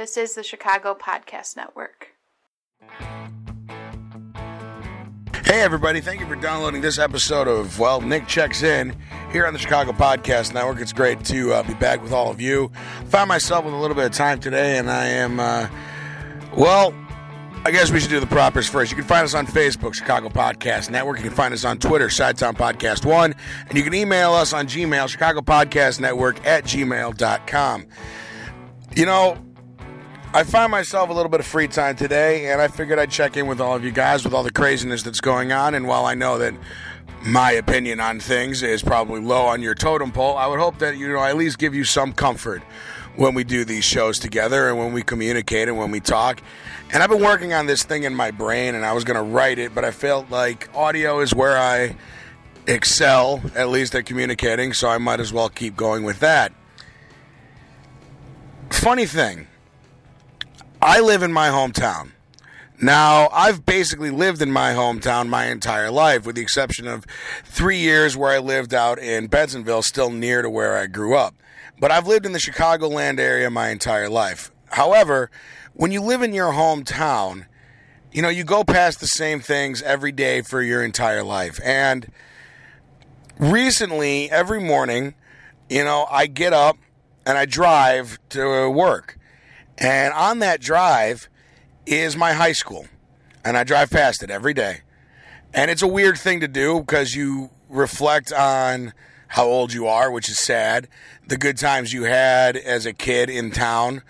This is the Chicago Podcast Network. Hey, everybody. Thank you for downloading this episode of, well, Nick Checks In here on the Chicago Podcast Network. It's great to uh, be back with all of you. I found myself with a little bit of time today, and I am, uh, well, I guess we should do the propers first. You can find us on Facebook, Chicago Podcast Network. You can find us on Twitter, Chitown Podcast One. And you can email us on Gmail, Chicago Podcast Network at gmail.com. You know, I find myself a little bit of free time today, and I figured I'd check in with all of you guys with all the craziness that's going on. And while I know that my opinion on things is probably low on your totem pole, I would hope that, you know, at least give you some comfort when we do these shows together and when we communicate and when we talk. And I've been working on this thing in my brain and I was going to write it, but I felt like audio is where I excel, at least at communicating, so I might as well keep going with that. Funny thing, I live in my hometown. Now, I've basically lived in my hometown my entire life, with the exception of three years where I lived out in Bensenville, still near to where I grew up. But I've lived in the Chicagoland area my entire life. However, when you live in your hometown, you know, you go past the same things every day for your entire life. And recently, every morning, you know, I get up and I drive to work. And on that drive is my high school. And I drive past it every day. And it's a weird thing to do because you reflect on how old you are, which is sad, the good times you had as a kid in town.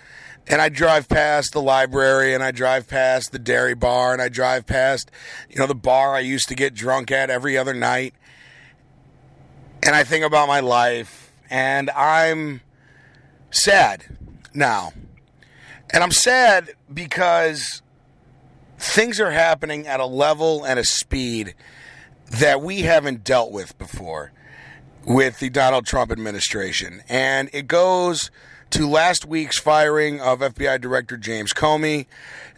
And I drive past the library and I drive past the dairy bar and I drive past, you know, the bar I used to get drunk at every other night. And I think about my life and I'm sad now. And I'm sad because things are happening at a level and a speed that we haven't dealt with before with the Donald Trump administration. And it goes to last week's firing of FBI Director James Comey,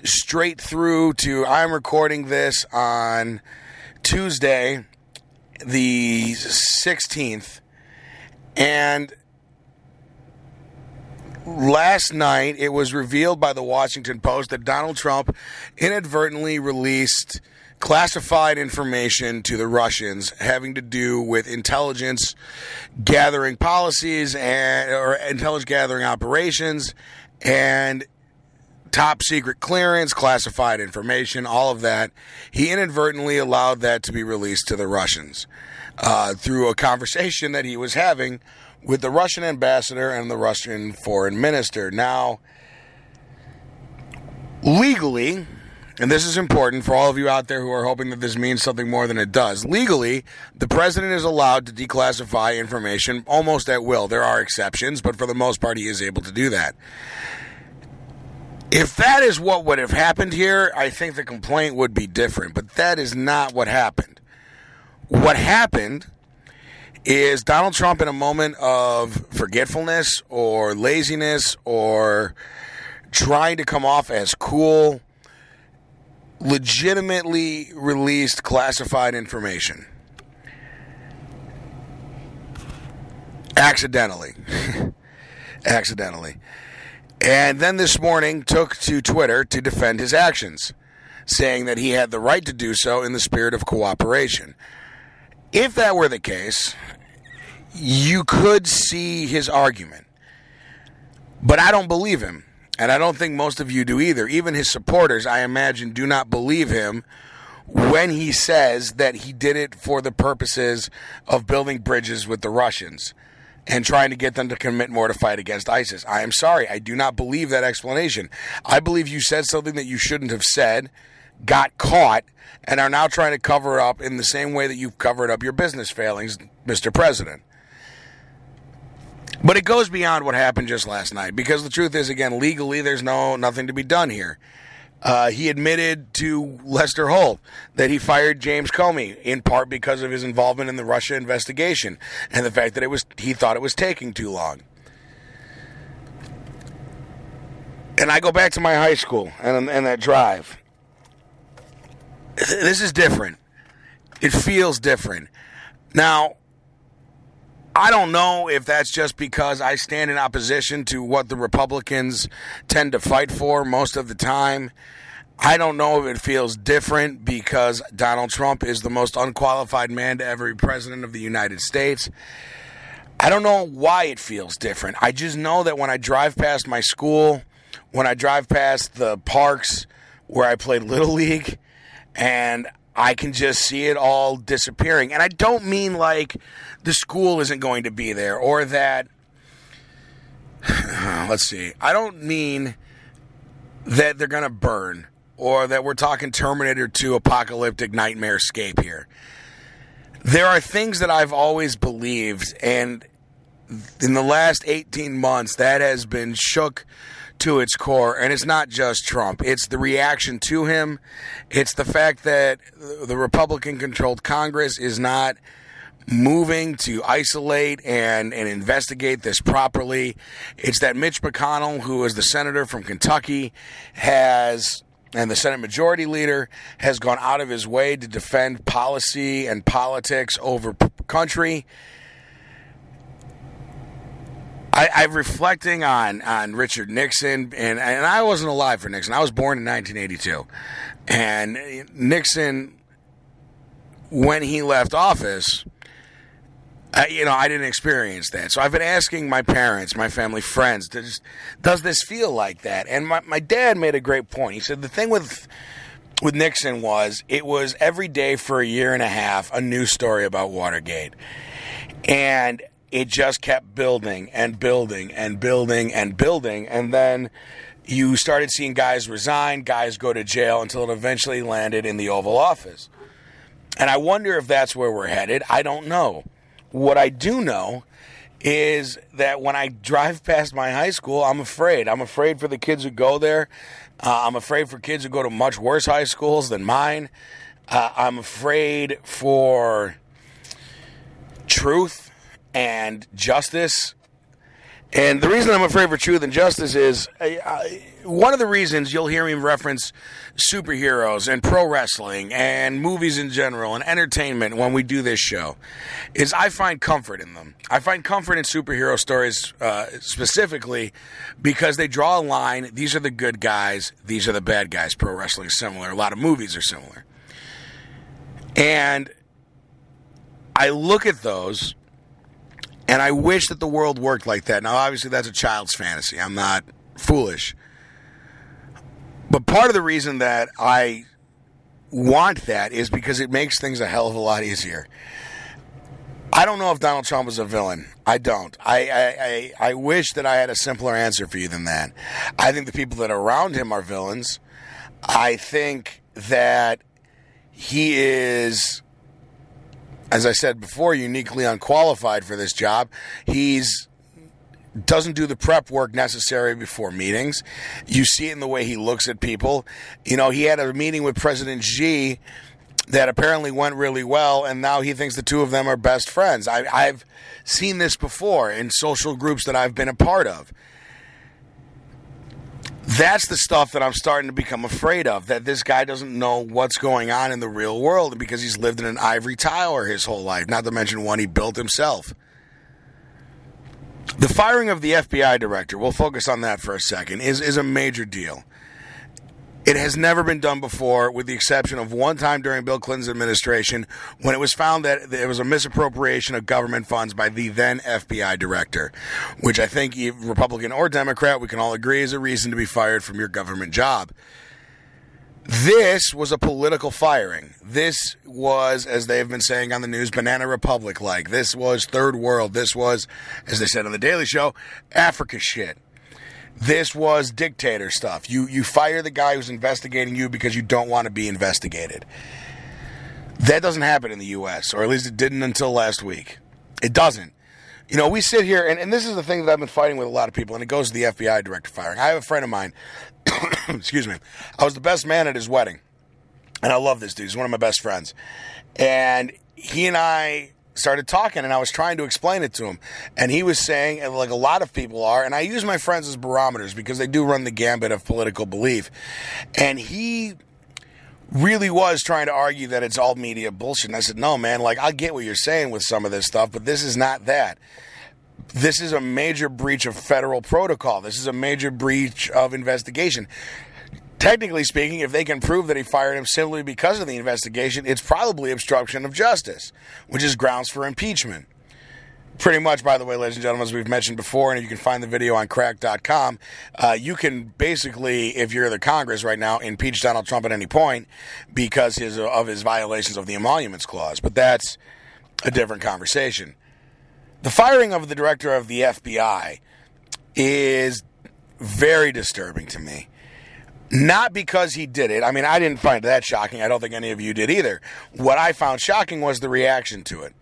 straight through to I'm recording this on Tuesday, the 16th. And last night it was revealed by the Washington Post that Donald Trump inadvertently released classified information to the Russians having to do with intelligence gathering policies and or intelligence gathering operations and top secret clearance, classified information, all of that. He inadvertently allowed that to be released to the Russians uh, through a conversation that he was having with the Russian ambassador and the Russian foreign minister. Now, legally, and this is important for all of you out there who are hoping that this means something more than it does. Legally, the president is allowed to declassify information almost at will. There are exceptions, but for the most part, he is able to do that. If that is what would have happened here, I think the complaint would be different, but that is not what happened. What happened is Donald Trump in a moment of forgetfulness or laziness or trying to come off as cool legitimately released classified information. Accidentally. Accidentally. And then this morning took to Twitter to defend his actions, saying that he had the right to do so in the spirit of cooperation. If that were the case, you could see his argument. But I don't believe him. And I don't think most of you do either. Even his supporters, I imagine, do not believe him when he says that he did it for the purposes of building bridges with the Russians and trying to get them to commit more to fight against ISIS. I am sorry. I do not believe that explanation. I believe you said something that you shouldn't have said, got caught, and are now trying to cover up in the same way that you've covered up your business failings, Mr. President. But it goes beyond what happened just last night because the truth is, again, legally, there's no nothing to be done here. Uh, he admitted to Lester Holt that he fired James Comey in part because of his involvement in the Russia investigation and the fact that it was he thought it was taking too long. And I go back to my high school and, and that drive. This is different. It feels different. Now, I don't know if that's just because I stand in opposition to what the Republicans tend to fight for most of the time. I don't know if it feels different because Donald Trump is the most unqualified man to ever be president of the United States. I don't know why it feels different. I just know that when I drive past my school, when I drive past the parks where I played Little League, and I can just see it all disappearing. And I don't mean like the school isn't going to be there or that. Let's see. I don't mean that they're going to burn or that we're talking Terminator 2 apocalyptic nightmare escape here. There are things that I've always believed, and in the last 18 months, that has been shook to its core. And it's not just Trump, it's the reaction to him. It's the fact that the Republican controlled Congress is not moving to isolate and, and investigate this properly. It's that Mitch McConnell, who is the senator from Kentucky, has and the Senate Majority Leader has gone out of his way to defend policy and politics over country. I, I'm reflecting on, on Richard Nixon, and, and I wasn't alive for Nixon. I was born in 1982. And Nixon, when he left office, you know, I didn't experience that. So I've been asking my parents, my family, friends, does, does this feel like that? And my, my dad made a great point. He said the thing with with Nixon was it was every day for a year and a half a new story about Watergate. And it just kept building and building and building and building. And then you started seeing guys resign, guys go to jail until it eventually landed in the Oval Office. And I wonder if that's where we're headed. I don't know. What I do know is that when I drive past my high school, I'm afraid. I'm afraid for the kids who go there. Uh, I'm afraid for kids who go to much worse high schools than mine. Uh, I'm afraid for truth and justice. And the reason I'm afraid for truth and justice is I, I, one of the reasons you'll hear me reference superheroes and pro wrestling and movies in general and entertainment when we do this show is I find comfort in them. I find comfort in superhero stories uh, specifically because they draw a line. These are the good guys, these are the bad guys. Pro wrestling is similar. A lot of movies are similar. And I look at those and I wish that the world worked like that. Now, obviously, that's a child's fantasy. I'm not foolish. But part of the reason that I want that is because it makes things a hell of a lot easier. I don't know if Donald Trump is a villain. I don't. I, I, I, I, wish that I had a simpler answer for you than that. I think the people that are around him are villains. I think that he is as I said before, uniquely unqualified for this job. He's doesn't do the prep work necessary before meetings. You see it in the way he looks at people. You know, he had a meeting with President Xi that apparently went really well, and now he thinks the two of them are best friends. I, I've seen this before in social groups that I've been a part of that's the stuff that I'm starting to become afraid of. That this guy doesn't know what's going on in the real world because he's lived in an ivory tower his whole life, not to mention one he built himself. The firing of the FBI director, we'll focus on that for a second, is, is a major deal. It has never been done before, with the exception of one time during Bill Clinton's administration when it was found that there was a misappropriation of government funds by the then FBI director, which I think, Republican or Democrat, we can all agree is a reason to be fired from your government job. This was a political firing. This was, as they have been saying on the news, Banana Republic like. This was third world. This was, as they said on The Daily Show, Africa shit. This was dictator stuff. You you fire the guy who's investigating you because you don't want to be investigated. That doesn't happen in the US, or at least it didn't until last week. It doesn't. You know, we sit here, and, and this is the thing that I've been fighting with a lot of people, and it goes to the FBI director firing. I have a friend of mine, excuse me, I was the best man at his wedding, and I love this dude. He's one of my best friends. And he and I started talking and I was trying to explain it to him. And he was saying, like a lot of people are, and I use my friends as barometers because they do run the gambit of political belief. And he really was trying to argue that it's all media bullshit. And I said, no, man, like, I get what you're saying with some of this stuff, but this is not that. This is a major breach of federal protocol. This is a major breach of investigation. Technically speaking, if they can prove that he fired him simply because of the investigation, it's probably obstruction of justice, which is grounds for impeachment pretty much, by the way, ladies and gentlemen, as we've mentioned before, and you can find the video on crack.com, uh, you can basically, if you're the Congress right now, impeach Donald Trump at any point because his, of his violations of the emoluments clause. But that's a different conversation. The firing of the director of the FBI is very disturbing to me. Not because he did it. I mean, I didn't find that shocking. I don't think any of you did either. What I found shocking was the reaction to it.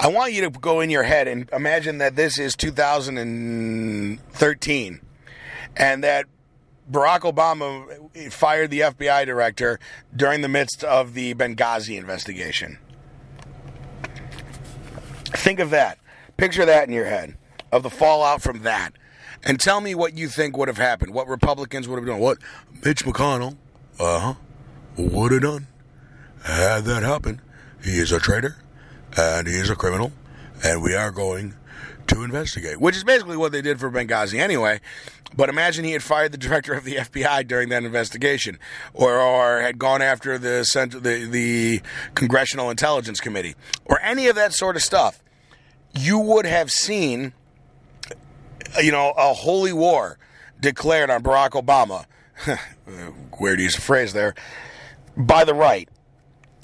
I want you to go in your head and imagine that this is 2013 and that Barack Obama fired the FBI director during the midst of the Benghazi investigation. Think of that. Picture that in your head of the fallout from that and tell me what you think would have happened. What Republicans would have done. What Mitch McConnell, uh huh, would have done had that happened. He is a traitor and he is a criminal, and we are going to investigate, which is basically what they did for Benghazi anyway. But imagine he had fired the director of the FBI during that investigation, or, or had gone after the, the the Congressional Intelligence Committee, or any of that sort of stuff. You would have seen Uh, you know, a holy war declared on Barack Obama. Weird use of phrase there. By the right.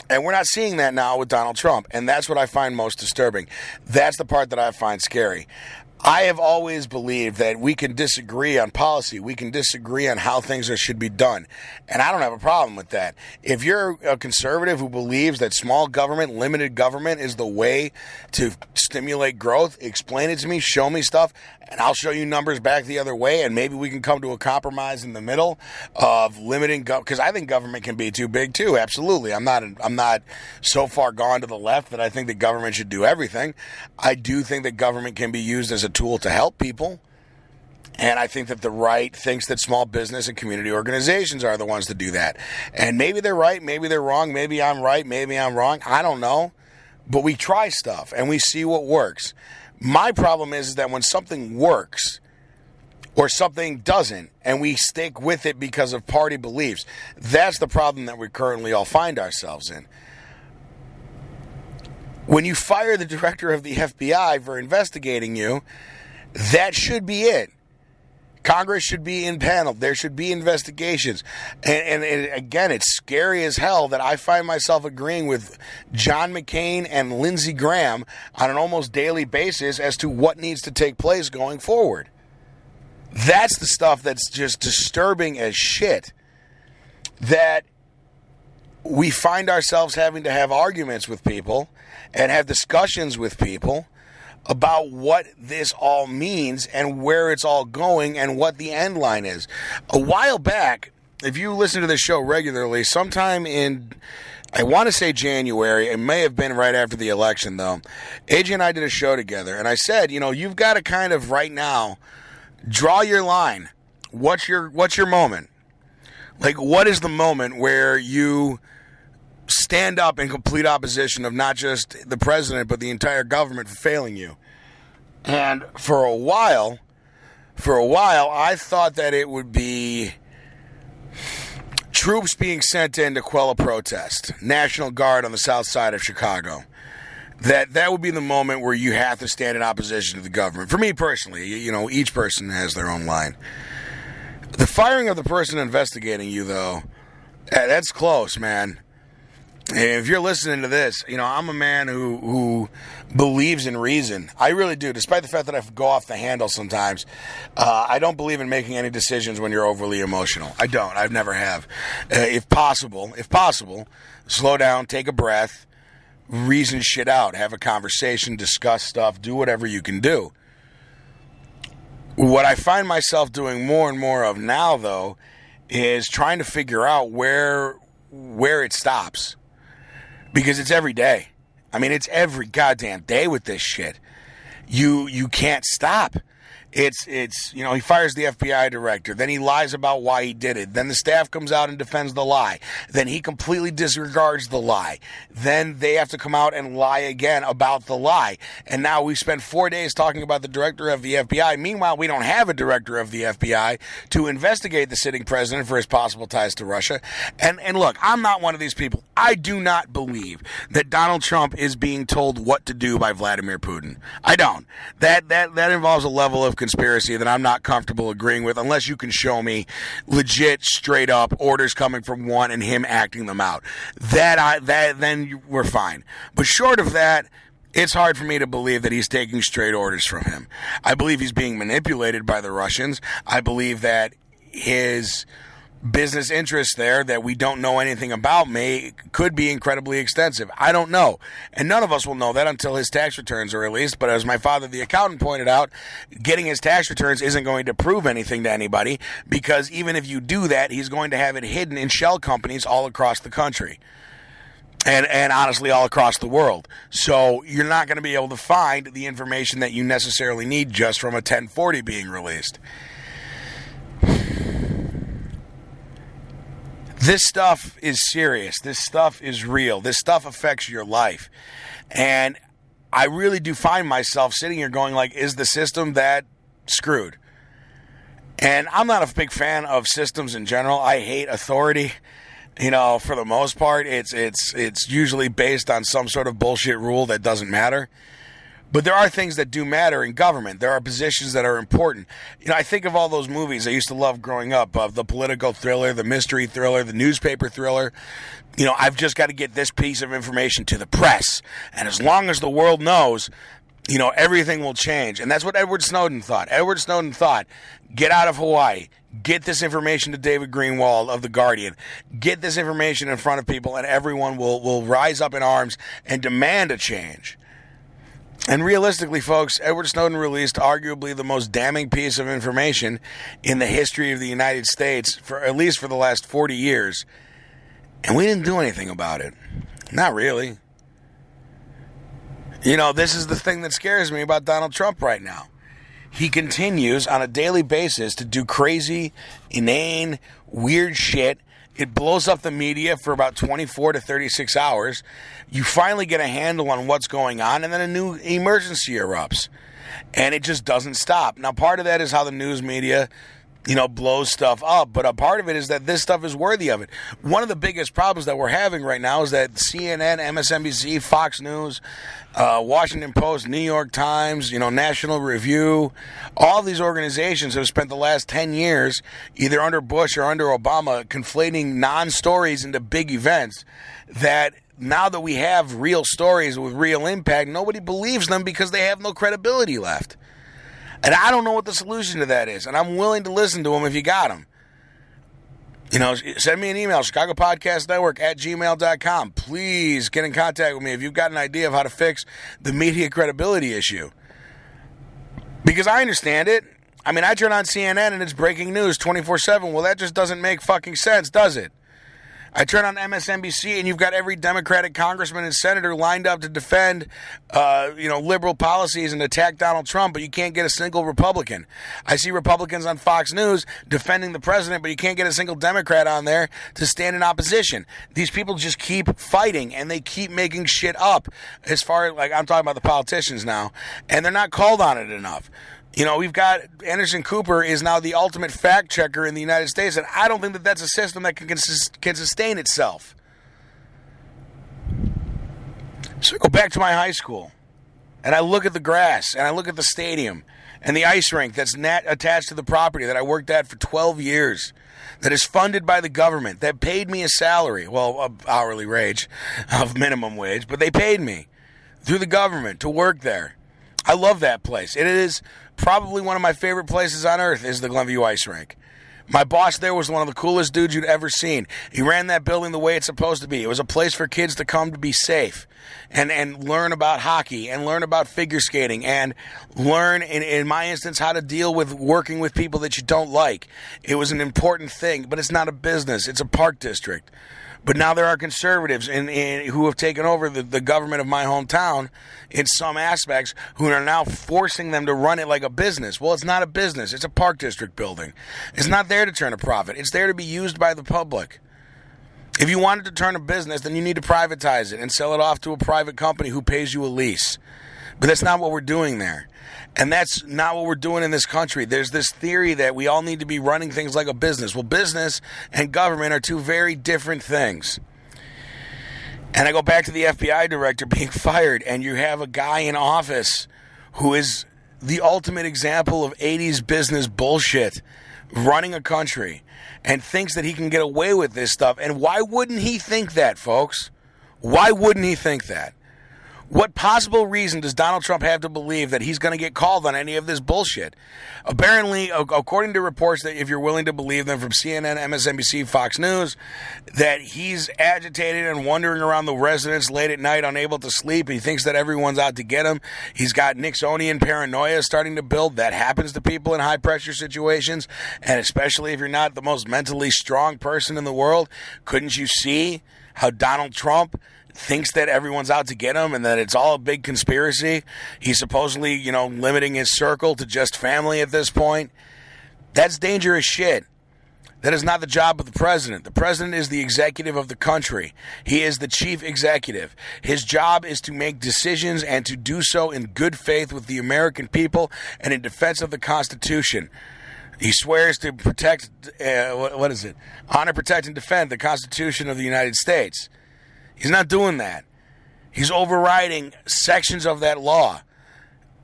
And we're not seeing that now with Donald Trump. And that's what I find most disturbing. That's the part that I find scary. I have always believed that we can disagree on policy. We can disagree on how things are, should be done. And I don't have a problem with that. If you're a conservative who believes that small government, limited government is the way to stimulate growth, explain it to me, show me stuff, and I'll show you numbers back the other way. And maybe we can come to a compromise in the middle of limiting, government. because I think government can be too big too. Absolutely. I'm not, I'm not so far gone to the left that I think that government should do everything. I do think that government can be used as a tool to help people. And I think that the right thinks that small business and community organizations are the ones to do that. And maybe they're right, maybe they're wrong, maybe I'm right, maybe I'm wrong. I don't know. But we try stuff and we see what works. My problem is, is that when something works or something doesn't and we stick with it because of party beliefs, that's the problem that we currently all find ourselves in. When you fire the director of the FBI for investigating you, that should be it. Congress should be impaneled. There should be investigations. And, and, again, it's scary as hell that I find myself agreeing with John McCain and Lindsey Graham on an almost daily basis as to what needs to take place going forward. That's the stuff that's just disturbing as shit. That we find ourselves having to have arguments with people and have discussions with people about what this all means and where it's all going and what the end line is. A while back, if you listen to this show regularly, sometime in I want to say January. It may have been right after the election, though. AJ and I did a show together, and I said, you know, you've got to kind of right now draw your line. What's your What's your moment? Like, what is the moment where you stand up in complete opposition of not just the president but the entire government for failing you. And for a while, for a while, I thought that it would be troops being sent in to quell a protest, National Guard on the south side of Chicago. That that would be the moment where you have to stand in opposition to the government. For me personally, you know, each person has their own line. The firing of the person investigating you, though, eh, that's close, man if you're listening to this, you know, I'm a man who who believes in reason. I really do, despite the fact that I go off the handle sometimes. Uh, I don't believe in making any decisions when you're overly emotional. I don't. I've never have. Uh, if possible, if possible, slow down, take a breath, reason shit out, have a conversation, discuss stuff, do whatever you can do. What I find myself doing more and more of now, though, is trying to figure out where where it stops because it's every day. I mean, it's every goddamn day with this shit. You you can't stop. It's it's you know he fires the FBI director, then he lies about why he did it. Then the staff comes out and defends the lie. Then he completely disregards the lie. Then they have to come out and lie again about the lie. And now we spent four days talking about the director of the FBI. Meanwhile, we don't have a director of the FBI to investigate the sitting president for his possible ties to Russia. And and look, I'm not one of these people. I do not believe that Donald Trump is being told what to do by Vladimir Putin. I don't. That that that involves a level of conspiracy that I'm not comfortable agreeing with unless you can show me legit straight up orders coming from one and him acting them out. That I that then we're fine. But short of that, it's hard for me to believe that he's taking straight orders from him. I believe he's being manipulated by the Russians. I believe that his business interests there that we don't know anything about may could be incredibly extensive. I don't know. And none of us will know that until his tax returns are released. But as my father, the accountant, pointed out, getting his tax returns isn't going to prove anything to anybody because even if you do that, he's going to have it hidden in shell companies all across the country. And, and honestly, all across the world. So you're not going to be able to find the information that you necessarily need just from a 1040 being released. This stuff is serious. This stuff is real. This stuff affects your life. And I really do find myself sitting here going like is the system that screwed? And I'm not a big fan of systems in general. I hate authority. You know, for the most part, it's it's it's usually based on some sort of bullshit rule that doesn't matter. But there are things that do matter in government. There are positions that are important. You know, I think of all those movies I used to love growing up of the political thriller, the mystery thriller, the newspaper thriller. You know, I've just got to get this piece of information to the press. And as long as the world knows, you know, everything will change. And that's what Edward Snowden thought. Edward Snowden thought, get out of Hawaii. Get this information to David Greenwald of The Guardian. Get this information in front of people, and everyone will, will rise up in arms and demand a change. And realistically, folks, Edward Snowden released arguably the most damning piece of information in the history of the United States for at least for the last 40 years. And we didn't do anything about it. Not really. You know, this is the thing that scares me about Donald Trump right now. He continues on a daily basis to do crazy, inane, weird shit it blows up the media for about 24 to 36 hours. You finally get a handle on what's going on, and then a new emergency erupts. And it just doesn't stop. Now, part of that is how the news media you know, blows stuff up. But a part of it is that this stuff is worthy of it. One of the biggest problems that we're having right now is that CNN, MSNBC, Fox News, uh, Washington Post, New York Times, you know, National Review, all these organizations have spent the last 10 years, either under Bush or under Obama, conflating non stories into big events that now that we have real stories with real impact, nobody believes them because they have no credibility left. And I don't know what the solution to that is. And I'm willing to listen to them if you got them. You know, send me an email, Chicago Podcast Network at gmail.com. Please get in contact with me if you've got an idea of how to fix the media credibility issue. Because I understand it. I mean, I turn on CNN and it's breaking news 24 7. Well, that just doesn't make fucking sense, does it? I turn on MSNBC and you've got every Democratic congressman and senator lined up to defend, uh, you know, liberal policies and attack Donald Trump, but you can't get a single Republican. I see Republicans on Fox News defending the president, but you can't get a single Democrat on there to stand in opposition. These people just keep fighting and they keep making shit up. As far as like I'm talking about the politicians now, and they're not called on it enough. You know, we've got Anderson Cooper is now the ultimate fact checker in the United States, and I don't think that that's a system that can, can sustain itself. So I go back to my high school, and I look at the grass, and I look at the stadium, and the ice rink that's nat- attached to the property that I worked at for 12 years, that is funded by the government, that paid me a salary, well, a hourly wage of minimum wage, but they paid me through the government to work there. I love that place. It is probably one of my favorite places on earth is the Glenview Ice Rink. My boss there was one of the coolest dudes you'd ever seen. He ran that building the way it's supposed to be. It was a place for kids to come to be safe and, and learn about hockey and learn about figure skating and learn, in, in my instance, how to deal with working with people that you don't like. It was an important thing, but it's not a business, it's a park district. But now there are conservatives in, in, who have taken over the, the government of my hometown in some aspects who are now forcing them to run it like a business. Well, it's not a business, it's a park district building. It's not there to turn a profit, it's there to be used by the public. If you wanted to turn a business, then you need to privatize it and sell it off to a private company who pays you a lease. But that's not what we're doing there. And that's not what we're doing in this country. There's this theory that we all need to be running things like a business. Well, business and government are two very different things. And I go back to the FBI director being fired, and you have a guy in office who is the ultimate example of 80s business bullshit running a country and thinks that he can get away with this stuff. And why wouldn't he think that, folks? Why wouldn't he think that? What possible reason does Donald Trump have to believe that he's going to get called on any of this bullshit? Apparently, according to reports that if you're willing to believe them from CNN, MSNBC, Fox News, that he's agitated and wandering around the residence late at night, unable to sleep. He thinks that everyone's out to get him. He's got Nixonian paranoia starting to build. That happens to people in high pressure situations, and especially if you're not the most mentally strong person in the world. Couldn't you see how Donald Trump thinks that everyone's out to get him and that it's all a big conspiracy. He's supposedly, you know, limiting his circle to just family at this point. That's dangerous shit. That is not the job of the president. The president is the executive of the country. He is the chief executive. His job is to make decisions and to do so in good faith with the American people and in defense of the Constitution. He swears to protect, uh, what, what is it? Honor, protect, and defend the Constitution of the United States. He's not doing that. He's overriding sections of that law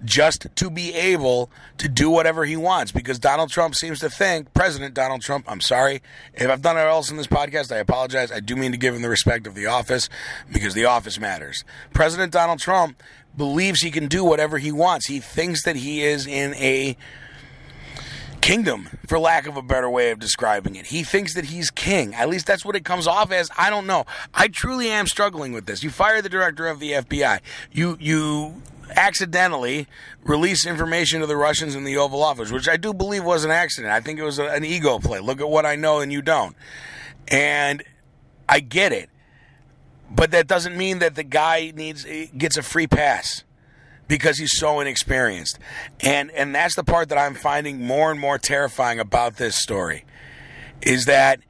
just to be able to do whatever he wants because Donald Trump seems to think, President Donald Trump, I'm sorry. If I've done it else in this podcast, I apologize. I do mean to give him the respect of the office because the office matters. President Donald Trump believes he can do whatever he wants. He thinks that he is in a kingdom, for lack of a better way of describing it. He thinks that he's king. At least that's what it comes off as. I don't know. I truly am struggling with this. You fire the director of the FBI. You you accidentally release information to the Russians in the Oval Office, which I do believe was an accident. I think it was a, an ego play. Look at what I know and you don't. And I get it. But that doesn't mean that the guy needs gets a free pass because he's so inexperienced. And and that's the part that I'm finding more and more terrifying about this story is that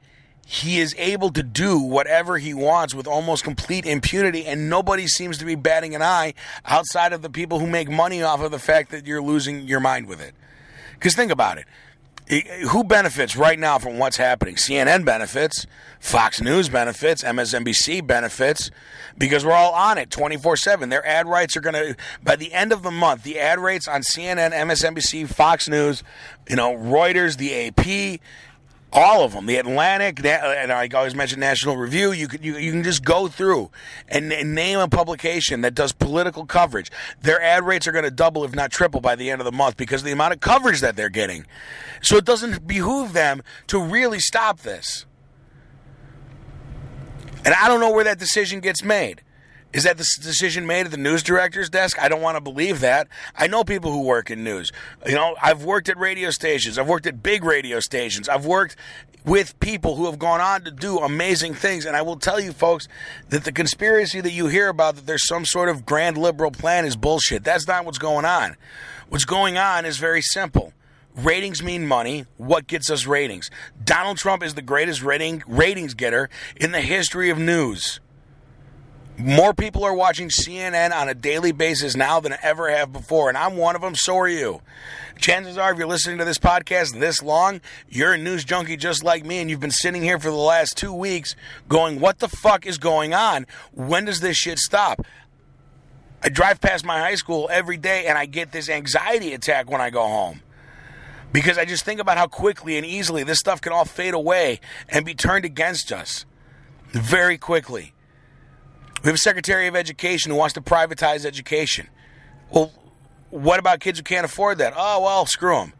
he is able to do whatever he wants with almost complete impunity and nobody seems to be batting an eye outside of the people who make money off of the fact that you're losing your mind with it. Cuz think about it who benefits right now from what's happening? CNN benefits, Fox News benefits, MSNBC benefits, because we're all on it 24 7. Their ad rates are going to, by the end of the month, the ad rates on CNN, MSNBC, Fox News, you know, Reuters, the AP, all of them, the Atlantic, and I always mention National Review. You can you, you can just go through and, and name a publication that does political coverage. Their ad rates are going to double, if not triple, by the end of the month because of the amount of coverage that they're getting. So it doesn't behoove them to really stop this. And I don't know where that decision gets made. Is that the decision made at the news director's desk? I don't want to believe that. I know people who work in news. You know, I've worked at radio stations. I've worked at big radio stations. I've worked with people who have gone on to do amazing things. And I will tell you, folks, that the conspiracy that you hear about that there's some sort of grand liberal plan is bullshit. That's not what's going on. What's going on is very simple. Ratings mean money. What gets us ratings? Donald Trump is the greatest rating ratings getter in the history of news. More people are watching CNN on a daily basis now than ever have before, and I'm one of them. So are you. Chances are, if you're listening to this podcast this long, you're a news junkie just like me, and you've been sitting here for the last two weeks going, What the fuck is going on? When does this shit stop? I drive past my high school every day, and I get this anxiety attack when I go home. Because I just think about how quickly and easily this stuff can all fade away and be turned against us very quickly. We have a Secretary of Education who wants to privatize education. Well, what about kids who can't afford that? Oh, well, screw them.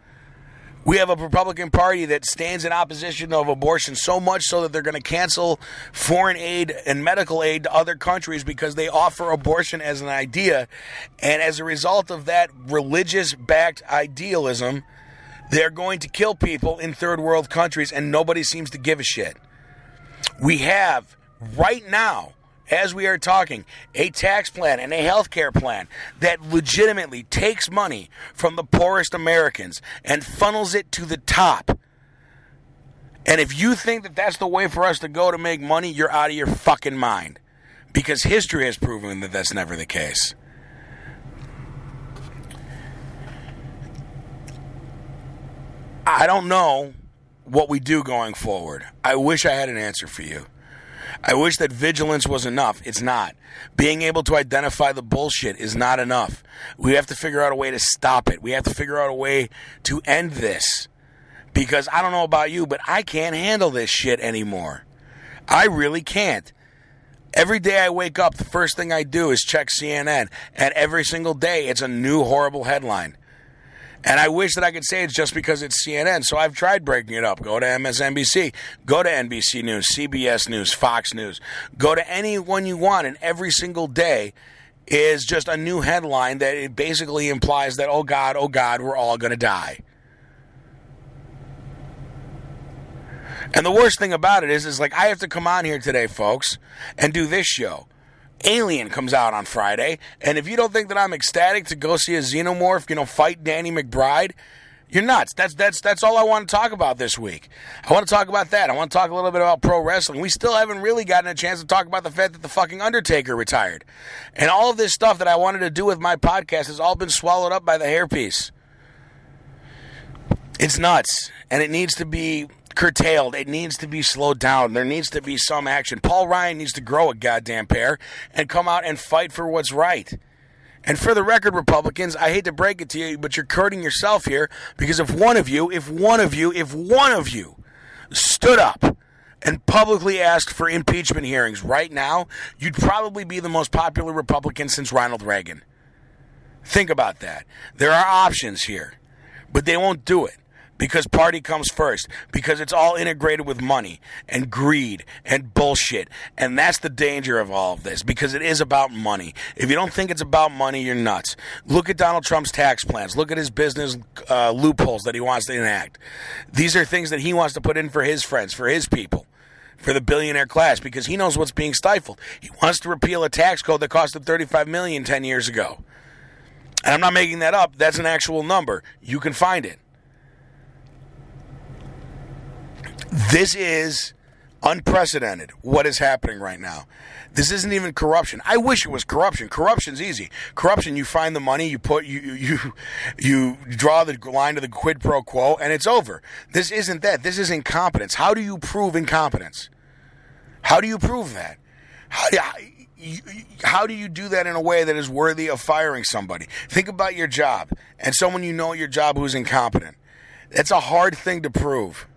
We have a Republican Party that stands in opposition of abortion so much so that they're going to cancel foreign aid and medical aid to other countries because they offer abortion as an idea. And as a result of that religious backed idealism, they're going to kill people in third world countries and nobody seems to give a shit. We have right now, as we are talking, a tax plan and a health care plan that legitimately takes money from the poorest Americans and funnels it to the top. And if you think that that's the way for us to go to make money, you're out of your fucking mind. Because history has proven that that's never the case. I don't know what we do going forward. I wish I had an answer for you. I wish that vigilance was enough. It's not. Being able to identify the bullshit is not enough. We have to figure out a way to stop it. We have to figure out a way to end this. Because I don't know about you, but I can't handle this shit anymore. I really can't. Every day I wake up, the first thing I do is check CNN, and every single day it's a new horrible headline. And I wish that I could say it's just because it's CNN. So I've tried breaking it up. Go to MSNBC, go to NBC News, CBS News, Fox News. Go to any one you want, and every single day is just a new headline that it basically implies that, oh God, oh God, we're all going to die. And the worst thing about it is, is like I have to come on here today, folks, and do this show. Alien comes out on Friday, and if you don't think that I'm ecstatic to go see a xenomorph, you know, fight Danny McBride, you're nuts. That's that's that's all I want to talk about this week. I want to talk about that. I want to talk a little bit about pro wrestling. We still haven't really gotten a chance to talk about the fact that the fucking Undertaker retired. And all of this stuff that I wanted to do with my podcast has all been swallowed up by the hairpiece. It's nuts. And it needs to be curtailed. It needs to be slowed down. There needs to be some action. Paul Ryan needs to grow a goddamn pair and come out and fight for what's right. And for the record, Republicans, I hate to break it to you, but you're hurting yourself here because if one of you, if one of you, if one of you stood up and publicly asked for impeachment hearings right now, you'd probably be the most popular Republican since Ronald Reagan. Think about that. There are options here, but they won't do it because party comes first. Because it's all integrated with money and greed and bullshit. And that's the danger of all of this. Because it is about money. If you don't think it's about money you're nuts. Look at donald trump's tax plans. Look at his business uh, loopholes that he wants to enact. These are things that he wants to put in for his friends for his people for the billionaire class. Because he knows what's being stifled. He wants to repeal a tax code that cost him 35 million 10 years ago. And i'm not making that up. That's an actual number. You can find it This is unprecedented what is happening right now. This isn't even corruption. I wish it was corruption. Corruption's easy. Corruption, you find the money, you put you you you draw the line to the quid pro quo, and it's over. This isn't that. This is incompetence. How do you prove incompetence? How do you prove that? How do you, how do you do that in a way that is worthy of firing somebody? Think about your job and someone you know your job who's incompetent. It's a hard thing to prove.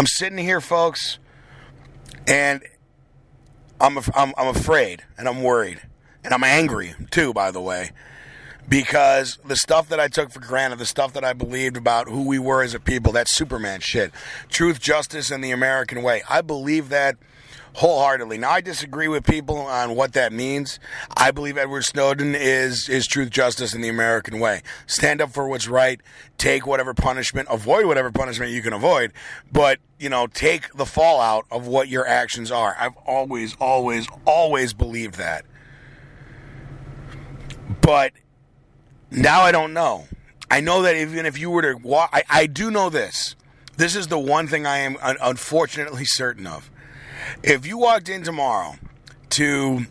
I'm sitting here, folks, and I'm, I'm, I'm afraid and I'm worried and I'm angry too, by the way, because the stuff that I took for granted, the stuff that I believed about who we were as a people, that Superman shit, truth, justice, and the American way. I believe that wholeheartedly. Now, I disagree with people on what that means. I believe Edward Snowden is is truth, justice, and the American way. Stand up for what's right. Take whatever punishment. Avoid whatever punishment you can avoid. But you know, take the fallout of what your actions are. I've always, always, always believed that. But now I don't know. I know that even if you were to walk, I, I do know this. This is the one thing I am unfortunately certain of if you walked in tomorrow to,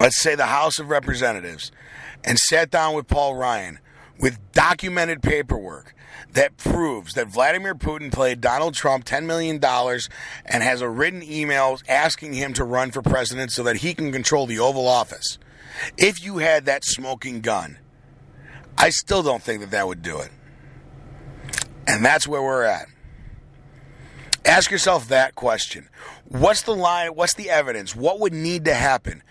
let's say, the House of Representatives and sat down with Paul Ryan with documented paperwork that proves that Vladimir Putin played Donald Trump $10 million and has a written email asking him to run for president so that he can control the Oval Office. If you had that smoking gun, I still don't think that that would do it. And that's where we're at. Ask yourself that question. What's the line? What's the evidence? What would need to happen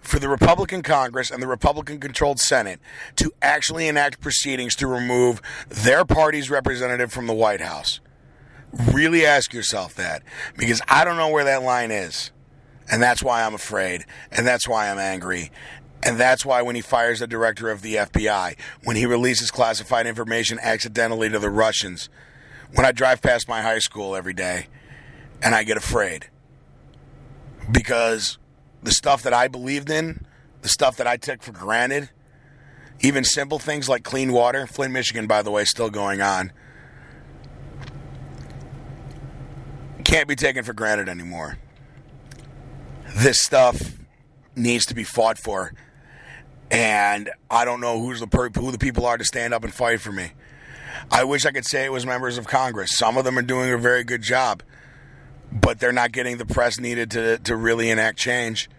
for the Republican Congress and the Republican controlled Senate to actually enact proceedings to remove their party's representative from the White House? Really ask yourself that because I don't know where that line is. And that's why I'm afraid. And that's why I'm angry. And that's why when he fires the director of the FBI, when he releases classified information accidentally to the Russians, when I drive past my high school every day and I get afraid because the stuff that I believed in, the stuff that I took for granted, even simple things like clean water, Flint, Michigan, by the way, still going on, can't be taken for granted anymore. This stuff needs to be fought for, and I don't know who's the per- who the people are to stand up and fight for me. I wish I could say it was members of Congress. Some of them are doing a very good job, but they're not getting the press needed to to really enact change.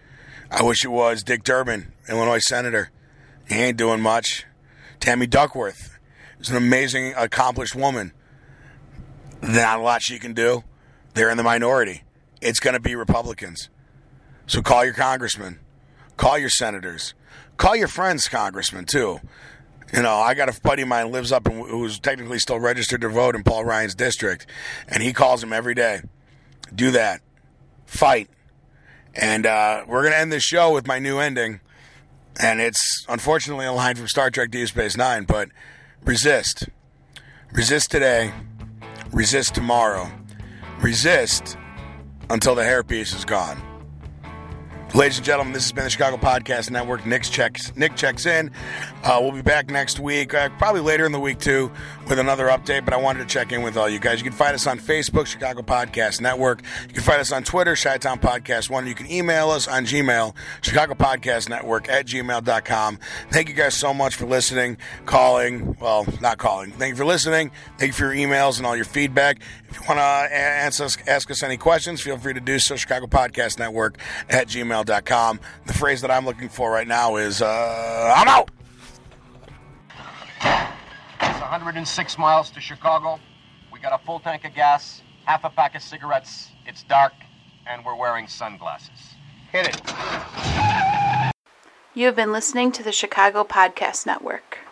I wish it was Dick Durbin, Illinois senator. He ain't doing much. Tammy Duckworth is an amazing, accomplished woman. Not a lot she can do. They're in the minority. It's going to be Republicans. So call your congressman, call your senators, call your friends, congressmen too. You know, I got a buddy of mine lives up in who's technically still registered to vote in Paul Ryan's district, and he calls him every day. Do that, fight, and uh, we're gonna end this show with my new ending, and it's unfortunately a line from Star Trek: Deep Space Nine, but resist, resist today, resist tomorrow, resist until the hairpiece is gone. Ladies and gentlemen, this has been the Chicago Podcast Network. Nick checks Nick checks in. Uh, we'll be back next week, uh, probably later in the week too, with another update. But I wanted to check in with all you guys. You can find us on Facebook, Chicago Podcast Network. You can find us on Twitter, Chi-Town Podcast One. You can email us on Gmail, Chicago Podcast Network at gmail.com. Thank you guys so much for listening, calling. Well, not calling. Thank you for listening. Thank you for your emails and all your feedback. If you want to ask us, ask us any questions, feel free to do so. Chicago Podcast Network at gmail.com. The phrase that I'm looking for right now is uh, I'm out. It's 106 miles to Chicago. We got a full tank of gas, half a pack of cigarettes. It's dark, and we're wearing sunglasses. Hit it. You have been listening to the Chicago Podcast Network.